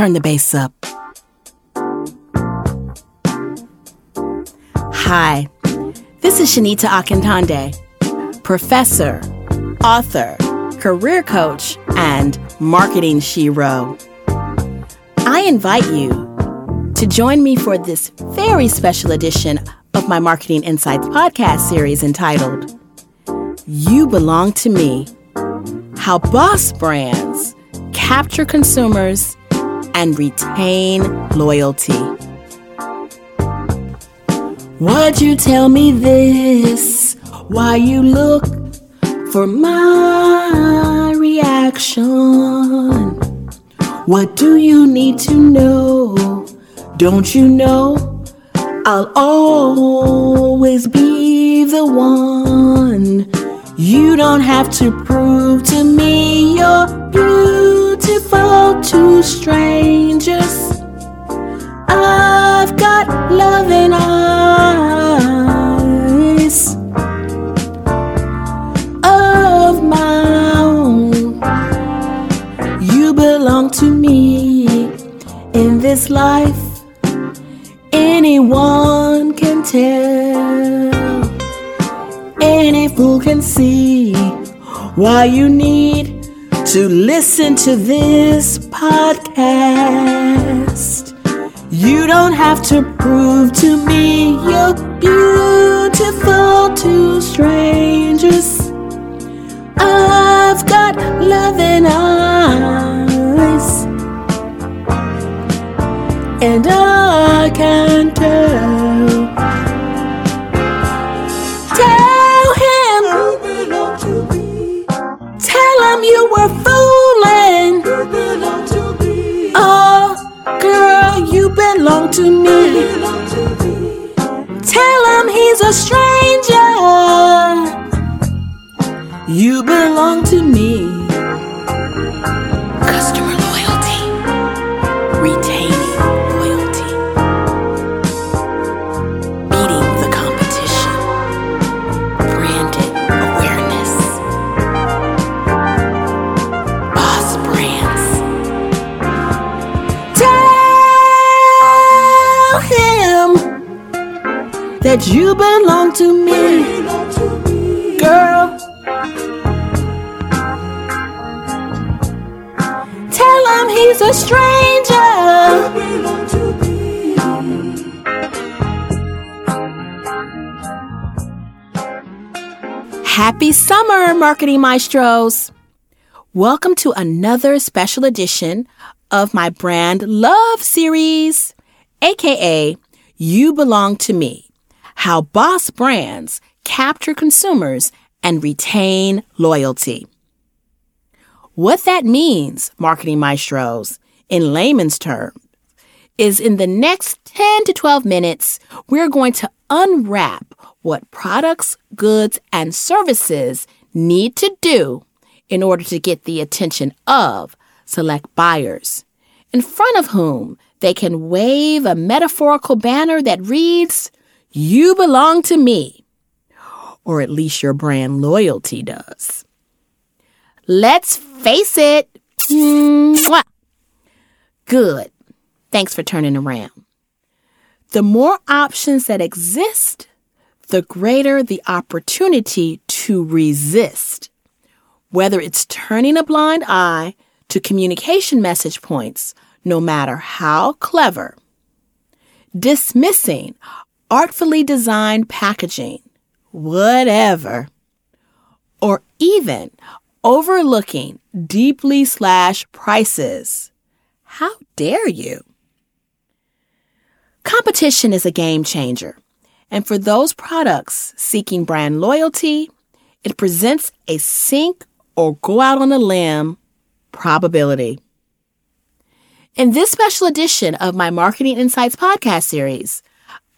Turn the bass up. Hi, this is Shanita Akintonde, professor, author, career coach, and marketing shero. I invite you to join me for this very special edition of my Marketing Insights podcast series entitled You Belong to Me How Boss Brands Capture Consumers and Retain Loyalty. Why'd you tell me this? Why you look for my reaction? What do you need to know? Don't you know I'll always be the one? You don't have to prove to me you're beautiful to strangers. I've got loving eyes of my own. You belong to me in this life. Anyone can tell, any fool can see why you need to listen to this podcast. You don't have to prove to me you're beautiful to strangers. I've got loving eyes, and I can tell. Belong to me. Tell him he's a stranger. You belong to me. You belong to me, girl. Tell him he's a stranger. Happy summer, marketing maestros. Welcome to another special edition of my brand love series, aka You Belong to Me How Boss Brands Capture Consumers and Retain Loyalty. What that means, marketing maestros, in layman's terms, is in the next 10 to 12 minutes, we're going to unwrap what products, goods, and services need to do in order to get the attention of select buyers, in front of whom they can wave a metaphorical banner that reads, You belong to me, or at least your brand loyalty does. Let's face it. Mwah. Good. Thanks for turning around. The more options that exist, the greater the opportunity to resist. Whether it's turning a blind eye to communication message points, no matter how clever, dismissing artfully designed packaging, whatever, or even overlooking deeply slashed prices. How dare you? Competition is a game changer. And for those products seeking brand loyalty, it presents a sink or go out on a limb probability. In this special edition of my Marketing Insights podcast series,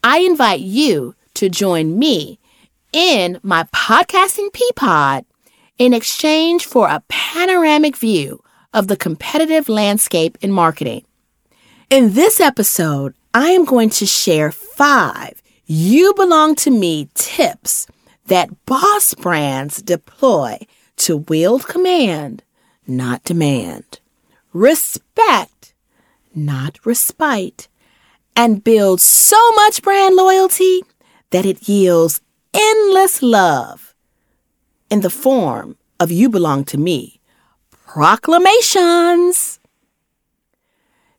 I invite you to join me in my podcasting Peapod in exchange for a panoramic view of the competitive landscape in marketing. In this episode, I am going to share five You Belong to Me tips that boss brands deploy to wield command, not demand, respect, not respite, and builds so much brand loyalty that it yields endless love in the form of You Belong to Me proclamations.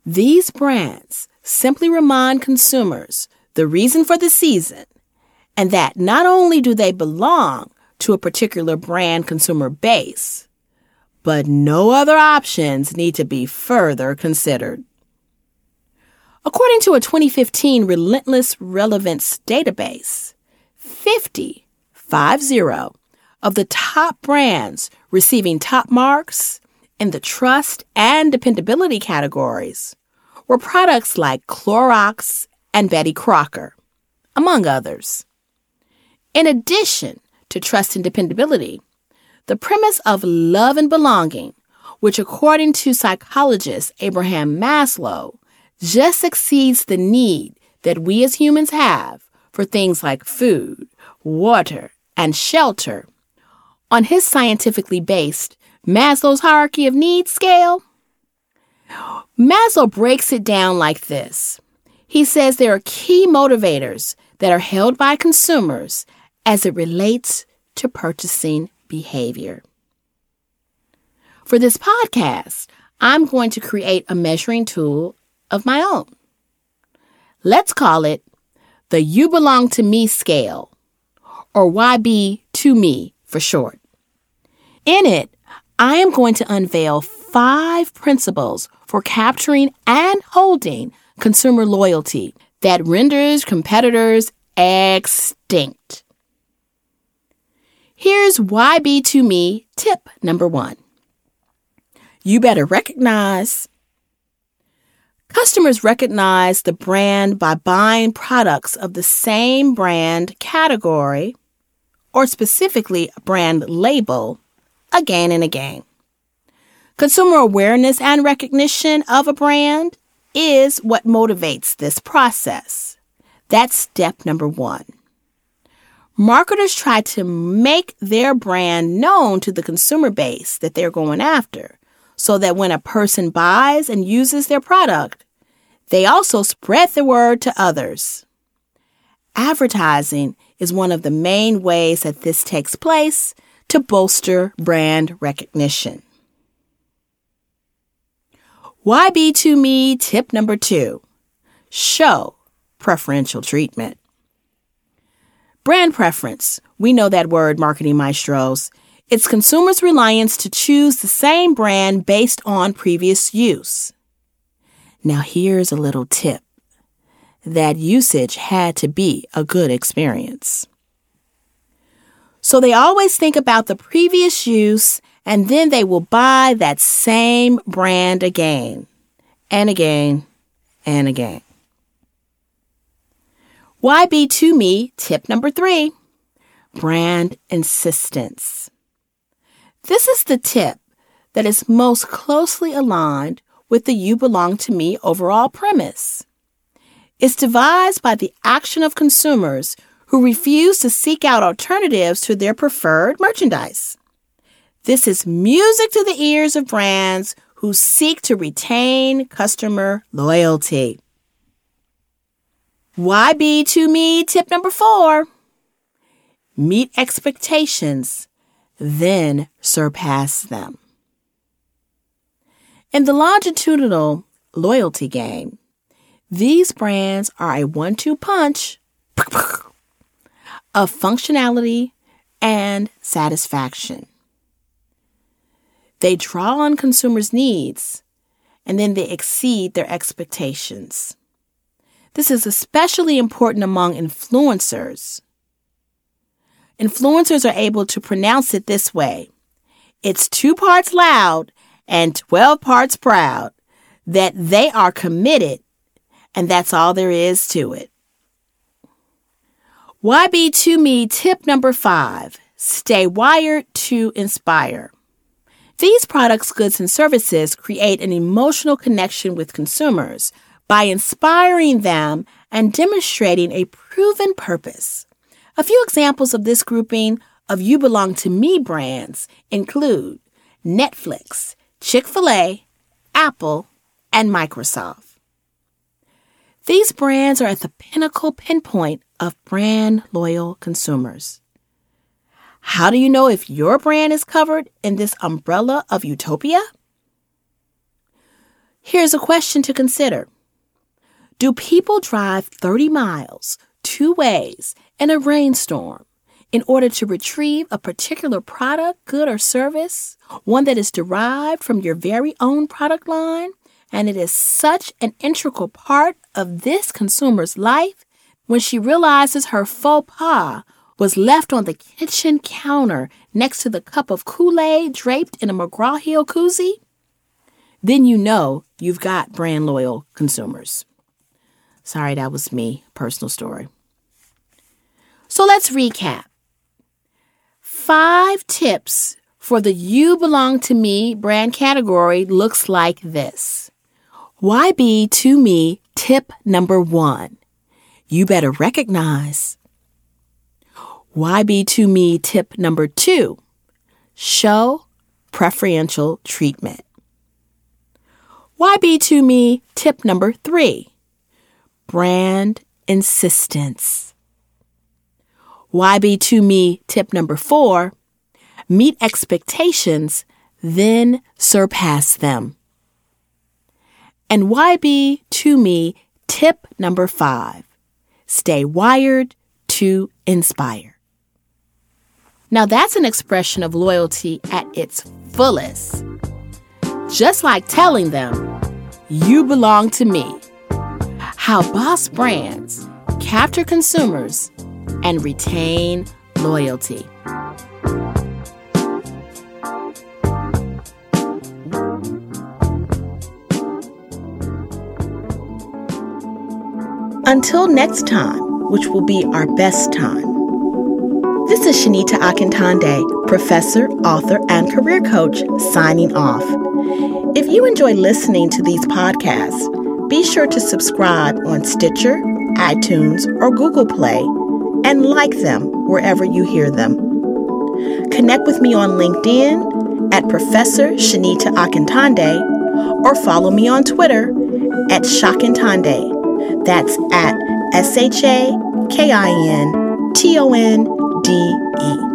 These brands simply remind consumers the reason for the season and that not only do they belong to a particular brand consumer base, but no other options need to be further considered. According to a 2015 Relentless Relevance database, 50, 50 of the top brands receiving top marks in the trust and dependability categories were products like Clorox and Betty Crocker, among others. In addition to trust and dependability, the premise of love and belonging, which according to psychologist Abraham Maslow, just exceeds the need that we as humans have for things like food, water, and shelter. On his scientifically based Maslow's hierarchy of needs scale, Maslow breaks it down like this. He says there are key motivators that are held by consumers as it relates to purchasing behavior. For this podcast, I'm going to create a measuring tool of my own. Let's call it the You Belong to Me scale, or YB to Me for short. In it, I am going to unveil five principles for capturing and holding consumer loyalty that renders competitors extinct. Here's YB to me tip number one. You better recognize. Customers recognize the brand by buying products of the same brand category or specifically brand label again and again. Consumer awareness and recognition of a brand is what motivates this process. That's step number one marketers try to make their brand known to the consumer base that they're going after so that when a person buys and uses their product, they also spread the word to others. Advertising is one of the main ways that this takes place to bolster brand recognition. YB2Me tip number two show preferential treatment. Brand preference. We know that word, marketing maestros. It's consumers' reliance to choose the same brand based on previous use. Now, here's a little tip that usage had to be a good experience. So they always think about the previous use and then they will buy that same brand again and again and again. YB to me, tip number three brand insistence. This is the tip that is most closely aligned with the You Belong to Me overall premise. It's devised by the action of consumers who refuse to seek out alternatives to their preferred merchandise. This is music to the ears of brands who seek to retain customer loyalty. YB to me tip number four meet expectations, then surpass them. In the longitudinal loyalty game, these brands are a one two punch of functionality and satisfaction. They draw on consumers' needs and then they exceed their expectations. This is especially important among influencers. Influencers are able to pronounce it this way it's two parts loud and 12 parts proud that they are committed, and that's all there is to it. YB to me tip number five stay wired to inspire. These products, goods, and services create an emotional connection with consumers by inspiring them and demonstrating a proven purpose. A few examples of this grouping of You Belong to Me brands include Netflix, Chick fil A, Apple, and Microsoft. These brands are at the pinnacle pinpoint of brand loyal consumers. How do you know if your brand is covered in this umbrella of utopia? Here's a question to consider Do people drive 30 miles two ways in a rainstorm in order to retrieve a particular product, good, or service, one that is derived from your very own product line? And it is such an integral part of this consumer's life when she realizes her faux pas was left on the kitchen counter next to the cup of Kool Aid draped in a McGraw Hill koozie, then you know you've got brand loyal consumers. Sorry, that was me, personal story. So let's recap. Five tips for the You Belong to Me brand category looks like this. YB to me tip number one. You better recognize YB to me tip number two show preferential treatment. YB to me tip number three brand insistence. YB to me tip number four meet expectations, then surpass them. And YB to me tip number five stay wired to inspire. Now, that's an expression of loyalty at its fullest. Just like telling them, you belong to me. How boss brands capture consumers and retain loyalty. Until next time, which will be our best time. This is Shanita Akintonde, professor, author, and career coach, signing off. If you enjoy listening to these podcasts, be sure to subscribe on Stitcher, iTunes, or Google Play and like them wherever you hear them. Connect with me on LinkedIn at Professor Shanita Akintonde or follow me on Twitter at Shakintonde. That's at S H A K I N T O N D E.